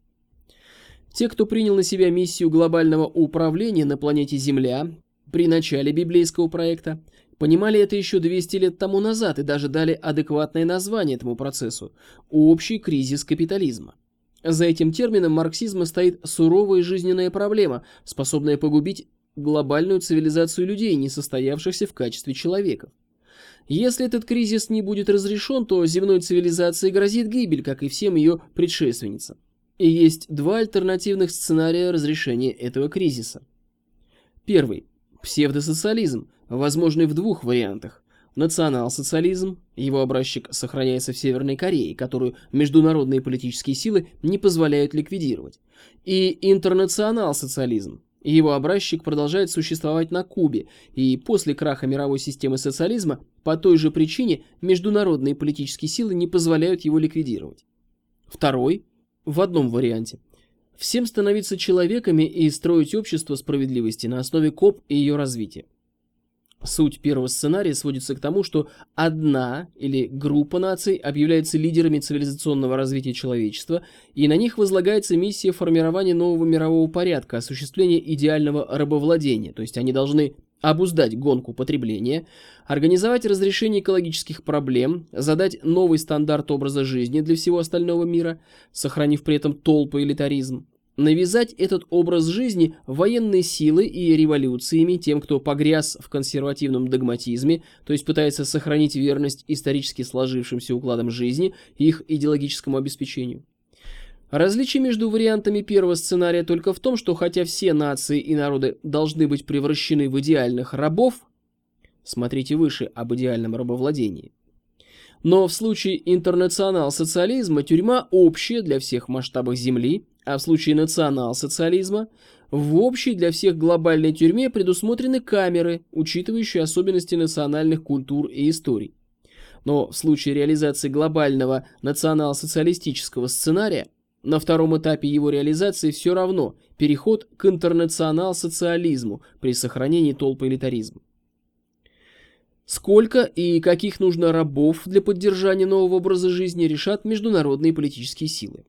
Те, кто принял на себя миссию глобального управления на планете Земля при начале библейского проекта, понимали это еще 200 лет тому назад и даже дали адекватное название этому процессу – общий кризис капитализма. За этим термином марксизма стоит суровая жизненная проблема, способная погубить глобальную цивилизацию людей, не состоявшихся в качестве человеков. Если этот кризис не будет разрешен, то земной цивилизации грозит гибель, как и всем ее предшественницам. И есть два альтернативных сценария разрешения этого кризиса. Первый – псевдосоциализм, возможный в двух вариантах. Национал-социализм, его образчик сохраняется в Северной Корее, которую международные политические силы не позволяют ликвидировать. И интернационал-социализм, его образчик продолжает существовать на Кубе, и после краха мировой системы социализма по той же причине международные политические силы не позволяют его ликвидировать. Второй в одном варианте. Всем становиться человеками и строить общество справедливости на основе КОП и ее развития. Суть первого сценария сводится к тому, что одна или группа наций объявляется лидерами цивилизационного развития человечества, и на них возлагается миссия формирования нового мирового порядка, осуществления идеального рабовладения, то есть они должны обуздать гонку потребления, организовать разрешение экологических проблем, задать новый стандарт образа жизни для всего остального мира, сохранив при этом толпы элитаризм, навязать этот образ жизни военной силой и революциями тем, кто погряз в консервативном догматизме, то есть пытается сохранить верность исторически сложившимся укладам жизни и их идеологическому обеспечению. Различие между вариантами первого сценария только в том, что хотя все нации и народы должны быть превращены в идеальных рабов, смотрите выше об идеальном рабовладении, но в случае интернационал-социализма тюрьма общая для всех масштабов Земли, а в случае национал-социализма в общей для всех глобальной тюрьме предусмотрены камеры, учитывающие особенности национальных культур и историй. Но в случае реализации глобального национал-социалистического сценария на втором этапе его реализации все равно переход к интернационал-социализму при сохранении толпы элитаризма. Сколько и каких нужно рабов для поддержания нового образа жизни решат международные политические силы.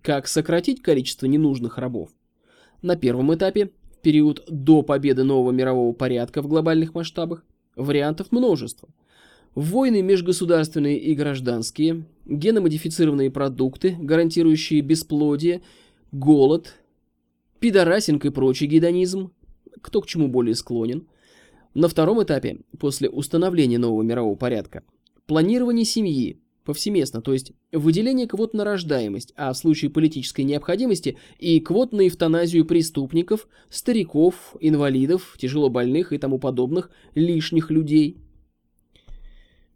Как сократить количество ненужных рабов? На первом этапе, в период до победы нового мирового порядка в глобальных масштабах, вариантов множество – Войны межгосударственные и гражданские, геномодифицированные продукты, гарантирующие бесплодие, голод, пидорасинг и прочий гедонизм, кто к чему более склонен. На втором этапе, после установления нового мирового порядка, планирование семьи повсеместно, то есть выделение квот на рождаемость, а в случае политической необходимости и квот на эвтаназию преступников, стариков, инвалидов, тяжело больных и тому подобных лишних людей –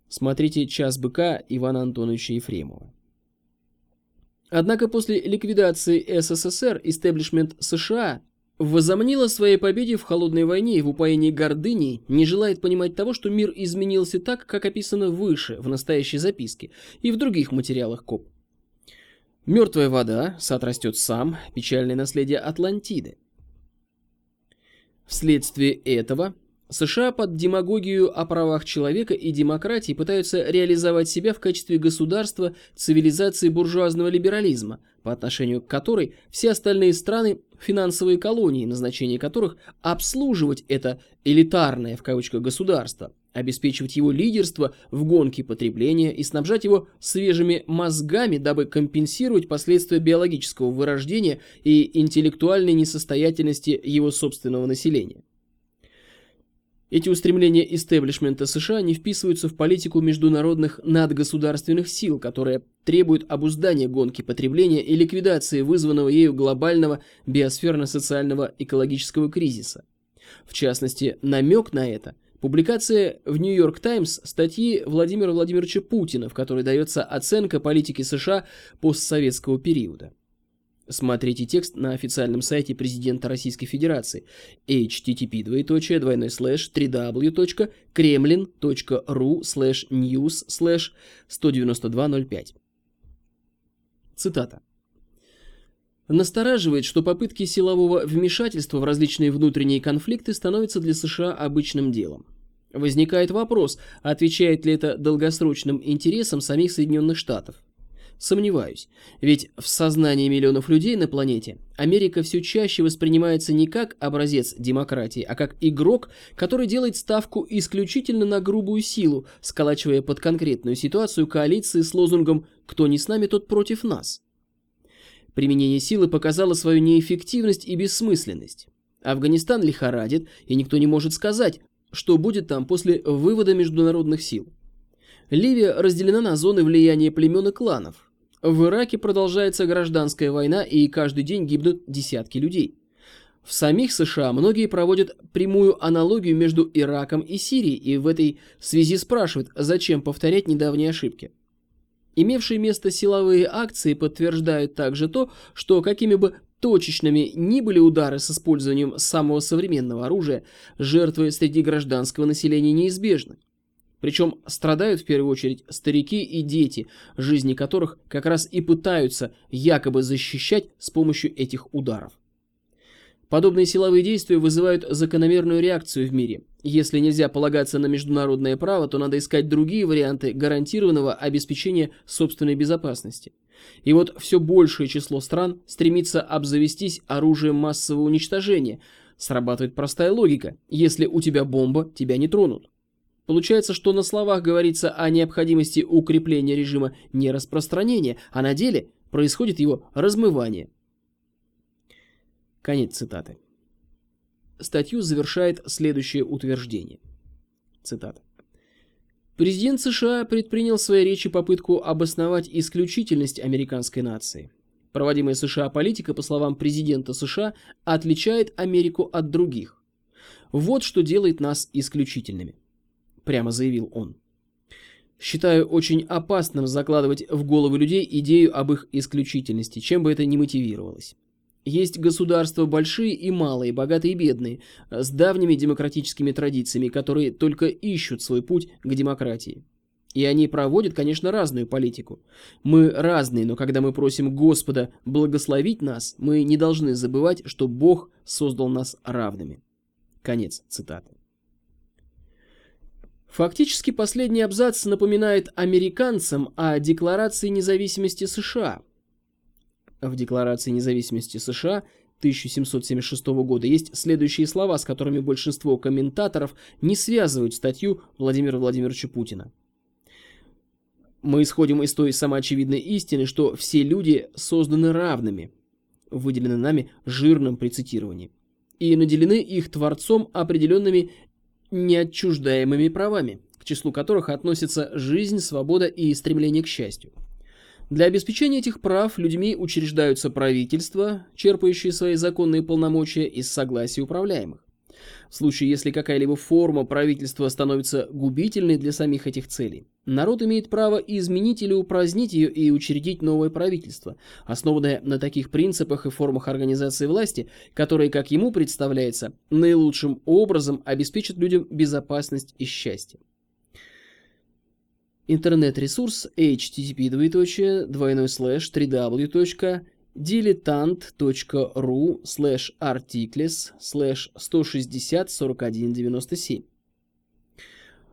Смотрите «Час быка» Ивана Антоновича Ефремова. Однако после ликвидации СССР истеблишмент США возомнил о своей победе в холодной войне и в упоении гордыни, не желает понимать того, что мир изменился так, как описано выше, в настоящей записке, и в других материалах КОП. Мертвая вода, сад растет сам, печальное наследие Атлантиды. Вследствие этого США под демагогию о правах человека и демократии пытаются реализовать себя в качестве государства цивилизации буржуазного либерализма, по отношению к которой все остальные страны – финансовые колонии, назначение которых – обслуживать это «элитарное» в кавычках государство, обеспечивать его лидерство в гонке потребления и снабжать его свежими мозгами, дабы компенсировать последствия биологического вырождения и интеллектуальной несостоятельности его собственного населения. Эти устремления истеблишмента США не вписываются в политику международных надгосударственных сил, которая требует обуздания гонки потребления и ликвидации вызванного ею глобального биосферно-социального экологического кризиса. В частности, намек на это – публикация в Нью-Йорк Таймс статьи Владимира Владимировича Путина, в которой дается оценка политики США постсоветского периода. Смотрите текст на официальном сайте президента Российской Федерации http двойной слэш www.kremlin.ru слэш news слэш 192.05. Цитата. Настораживает, что попытки силового вмешательства в различные внутренние конфликты становятся для США обычным делом. Возникает вопрос, отвечает ли это долгосрочным интересам самих Соединенных Штатов. Сомневаюсь, ведь в сознании миллионов людей на планете Америка все чаще воспринимается не как образец демократии, а как игрок, который делает ставку исключительно на грубую силу, сколачивая под конкретную ситуацию коалиции с лозунгом «Кто не с нами, тот против нас». Применение силы показало свою неэффективность и бессмысленность. Афганистан лихорадит, и никто не может сказать, что будет там после вывода международных сил. Ливия разделена на зоны влияния племен и кланов. В Ираке продолжается гражданская война, и каждый день гибнут десятки людей. В самих США многие проводят прямую аналогию между Ираком и Сирией, и в этой связи спрашивают, зачем повторять недавние ошибки. Имевшие место силовые акции подтверждают также то, что какими бы точечными ни были удары с использованием самого современного оружия, жертвы среди гражданского населения неизбежны. Причем страдают в первую очередь старики и дети, жизни которых как раз и пытаются якобы защищать с помощью этих ударов. Подобные силовые действия вызывают закономерную реакцию в мире. Если нельзя полагаться на международное право, то надо искать другие варианты гарантированного обеспечения собственной безопасности. И вот все большее число стран стремится обзавестись оружием массового уничтожения. Срабатывает простая логика. Если у тебя бомба, тебя не тронут. Получается, что на словах говорится о необходимости укрепления режима нераспространения, а на деле происходит его размывание. Конец цитаты. Статью завершает следующее утверждение. Цитата. Президент США предпринял в своей речи попытку обосновать исключительность американской нации. Проводимая США политика, по словам президента США, отличает Америку от других. Вот что делает нас исключительными, прямо заявил он. Считаю очень опасным закладывать в головы людей идею об их исключительности, чем бы это ни мотивировалось. Есть государства большие и малые, богатые и бедные, с давними демократическими традициями, которые только ищут свой путь к демократии. И они проводят, конечно, разную политику. Мы разные, но когда мы просим Господа благословить нас, мы не должны забывать, что Бог создал нас равными. Конец цитаты. Фактически последний абзац напоминает американцам о Декларации независимости США – в Декларации независимости США 1776 года есть следующие слова, с которыми большинство комментаторов не связывают статью Владимира Владимировича Путина. Мы исходим из той самоочевидной истины, что все люди созданы равными, выделены нами жирным при цитировании, и наделены их Творцом определенными неотчуждаемыми правами, к числу которых относятся жизнь, свобода и стремление к счастью. Для обеспечения этих прав людьми учреждаются правительства, черпающие свои законные полномочия из согласия управляемых. В случае, если какая-либо форма правительства становится губительной для самих этих целей, народ имеет право изменить или упразднить ее и учредить новое правительство, основанное на таких принципах и формах организации власти, которые, как ему представляется, наилучшим образом обеспечат людям безопасность и счастье. Интернет-ресурс http двоеточие двойной слэш www.diletant.ru слэш articles слэш 160 41 97.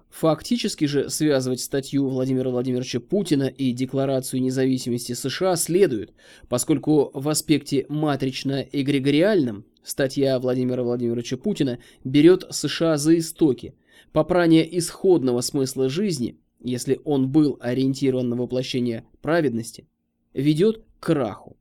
Фактически же связывать статью Владимира Владимировича Путина и Декларацию независимости США следует, поскольку в аспекте матрично-эгрегориальном статья Владимира Владимировича Путина берет США за истоки, попрание исходного смысла жизни – если он был ориентирован на воплощение праведности, ведет к краху.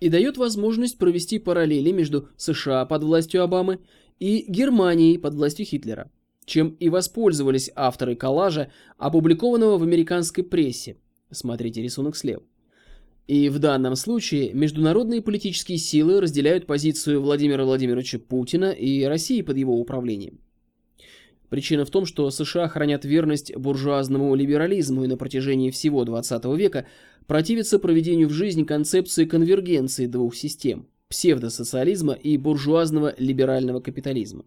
И дает возможность провести параллели между США под властью Обамы и Германией под властью Хитлера, чем и воспользовались авторы коллажа, опубликованного в американской прессе. Смотрите рисунок слева. И в данном случае международные политические силы разделяют позицию Владимира Владимировича Путина и России под его управлением. Причина в том, что США хранят верность буржуазному либерализму и на протяжении всего XX века противятся проведению в жизнь концепции конвергенции двух систем – псевдосоциализма и буржуазного либерального капитализма.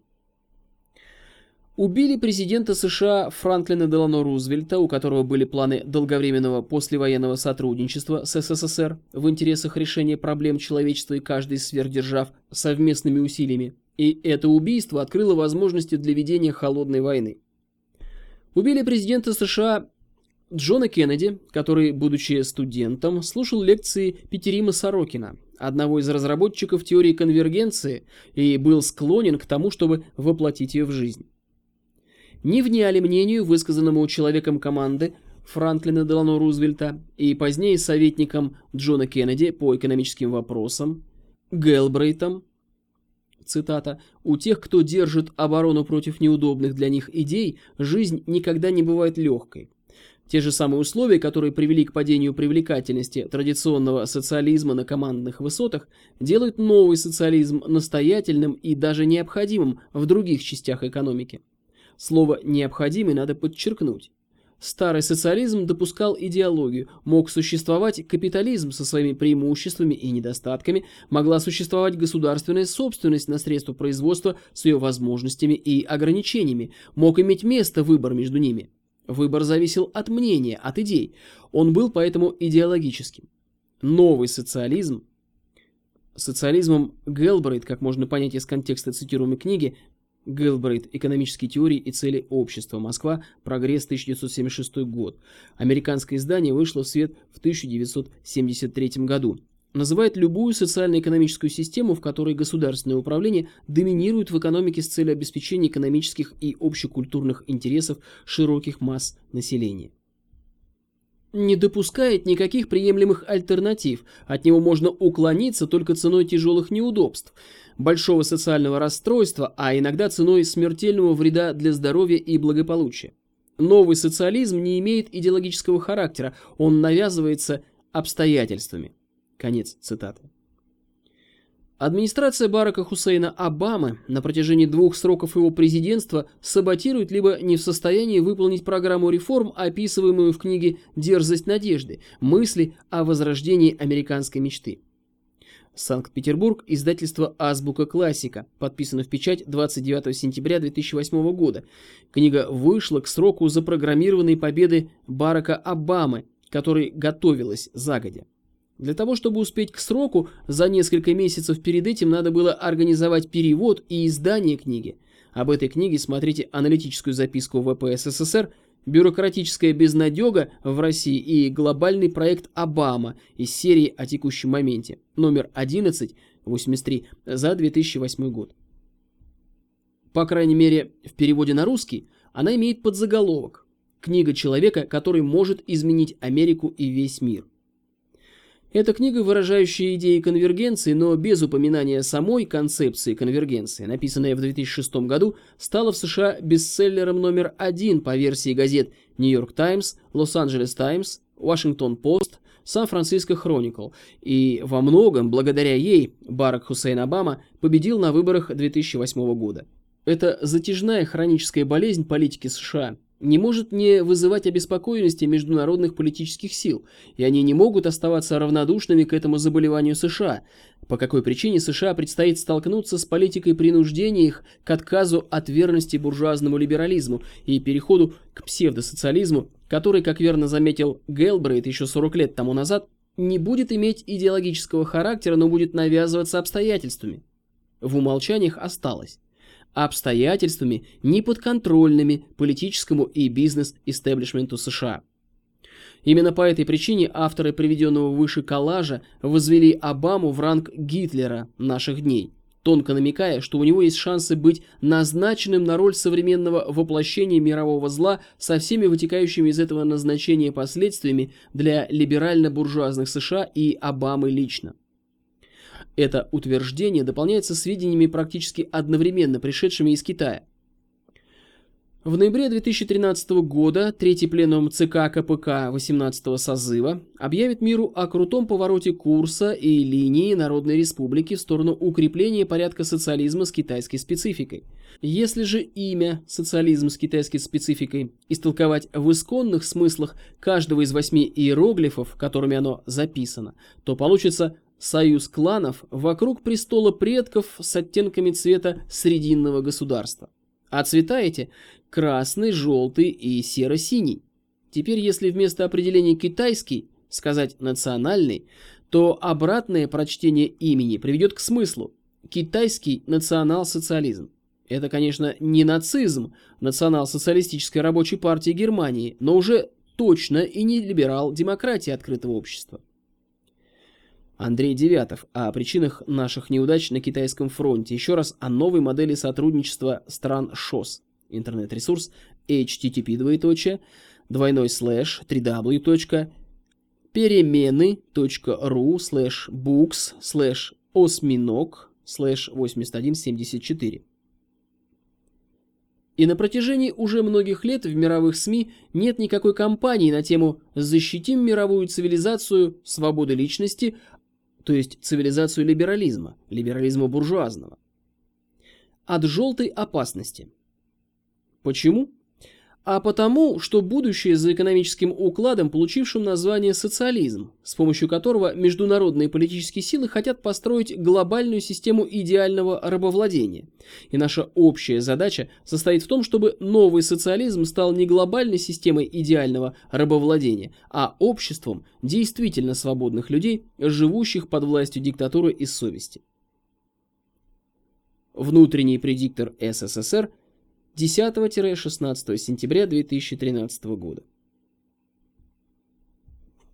Убили президента США Франклина Делано Рузвельта, у которого были планы долговременного послевоенного сотрудничества с СССР в интересах решения проблем человечества и каждой из сверхдержав совместными усилиями. И это убийство открыло возможности для ведения холодной войны. Убили президента США Джона Кеннеди, который, будучи студентом, слушал лекции Петерима Сорокина, одного из разработчиков теории конвергенции, и был склонен к тому, чтобы воплотить ее в жизнь не вняли мнению, высказанному человеком команды Франклина Делано Рузвельта и позднее советником Джона Кеннеди по экономическим вопросам, Гелбрейтом, цитата, «У тех, кто держит оборону против неудобных для них идей, жизнь никогда не бывает легкой. Те же самые условия, которые привели к падению привлекательности традиционного социализма на командных высотах, делают новый социализм настоятельным и даже необходимым в других частях экономики. Слово «необходимый» надо подчеркнуть. Старый социализм допускал идеологию, мог существовать капитализм со своими преимуществами и недостатками, могла существовать государственная собственность на средства производства с ее возможностями и ограничениями, мог иметь место выбор между ними. Выбор зависел от мнения, от идей, он был поэтому идеологическим. Новый социализм Социализмом Гелбрейт, как можно понять из контекста цитируемой книги, Гелбрейт. Экономические теории и цели общества. Москва. Прогресс. 1976 год. Американское издание вышло в свет в 1973 году. Называет любую социально-экономическую систему, в которой государственное управление доминирует в экономике с целью обеспечения экономических и общекультурных интересов широких масс населения не допускает никаких приемлемых альтернатив, от него можно уклониться только ценой тяжелых неудобств, большого социального расстройства, а иногда ценой смертельного вреда для здоровья и благополучия. Новый социализм не имеет идеологического характера, он навязывается обстоятельствами. Конец цитаты. Администрация Барака Хусейна Обамы на протяжении двух сроков его президентства саботирует либо не в состоянии выполнить программу реформ, описываемую в книге «Дерзость надежды. Мысли о возрождении американской мечты». Санкт-Петербург, издательство «Азбука классика», подписано в печать 29 сентября 2008 года. Книга вышла к сроку запрограммированной победы Барака Обамы, которой готовилась загодя. Для того, чтобы успеть к сроку, за несколько месяцев перед этим надо было организовать перевод и издание книги. Об этой книге смотрите аналитическую записку ВП СССР «Бюрократическая безнадега в России» и глобальный проект «Обама» из серии «О текущем моменте», номер 1183 за 2008 год. По крайней мере, в переводе на русский она имеет подзаголовок «Книга человека, который может изменить Америку и весь мир». Эта книга, выражающая идеи конвергенции, но без упоминания самой концепции конвергенции, написанная в 2006 году, стала в США бестселлером номер один по версии газет «Нью-Йорк Таймс», «Лос-Анджелес Таймс», «Вашингтон Пост», «Сан-Франциско Хроникл», и во многом, благодаря ей, Барак Хусейн Обама победил на выборах 2008 года. Это затяжная хроническая болезнь политики США – не может не вызывать обеспокоенности международных политических сил, и они не могут оставаться равнодушными к этому заболеванию США. По какой причине США предстоит столкнуться с политикой принуждения их к отказу от верности буржуазному либерализму и переходу к псевдосоциализму, который, как верно заметил Гелбрейт еще 40 лет тому назад, не будет иметь идеологического характера, но будет навязываться обстоятельствами. В умолчаниях осталось обстоятельствами, неподконтрольными политическому и бизнес-истеблишменту США. Именно по этой причине авторы приведенного выше коллажа возвели Обаму в ранг Гитлера наших дней, тонко намекая, что у него есть шансы быть назначенным на роль современного воплощения мирового зла со всеми вытекающими из этого назначения последствиями для либерально-буржуазных США и Обамы лично. Это утверждение дополняется сведениями практически одновременно пришедшими из Китая. В ноябре 2013 года Третий пленум ЦК КПК 18 созыва объявит миру о крутом повороте курса и линии Народной Республики в сторону укрепления порядка социализма с китайской спецификой. Если же имя «социализм с китайской спецификой» истолковать в исконных смыслах каждого из восьми иероглифов, которыми оно записано, то получится союз кланов вокруг престола предков с оттенками цвета срединного государства. А цвета эти – красный, желтый и серо-синий. Теперь, если вместо определения «китайский» сказать «национальный», то обратное прочтение имени приведет к смыслу «китайский национал-социализм». Это, конечно, не нацизм национал-социалистической рабочей партии Германии, но уже точно и не либерал-демократия открытого общества. Андрей Девятов о причинах наших неудач на китайском фронте. Еще раз о новой модели сотрудничества стран ШОС. Интернет-ресурс http двоеточие двойной слэш www.peremeny.ru слэш books слэш осьминог слэш 8174. И на протяжении уже многих лет в мировых СМИ нет никакой кампании на тему «Защитим мировую цивилизацию свободы личности то есть цивилизацию либерализма, либерализма буржуазного. От желтой опасности. Почему? А потому, что будущее за экономическим укладом, получившим название социализм, с помощью которого международные политические силы хотят построить глобальную систему идеального рабовладения. И наша общая задача состоит в том, чтобы новый социализм стал не глобальной системой идеального рабовладения, а обществом действительно свободных людей, живущих под властью диктатуры и совести. Внутренний предиктор СССР – 10-16 сентября 2013 года.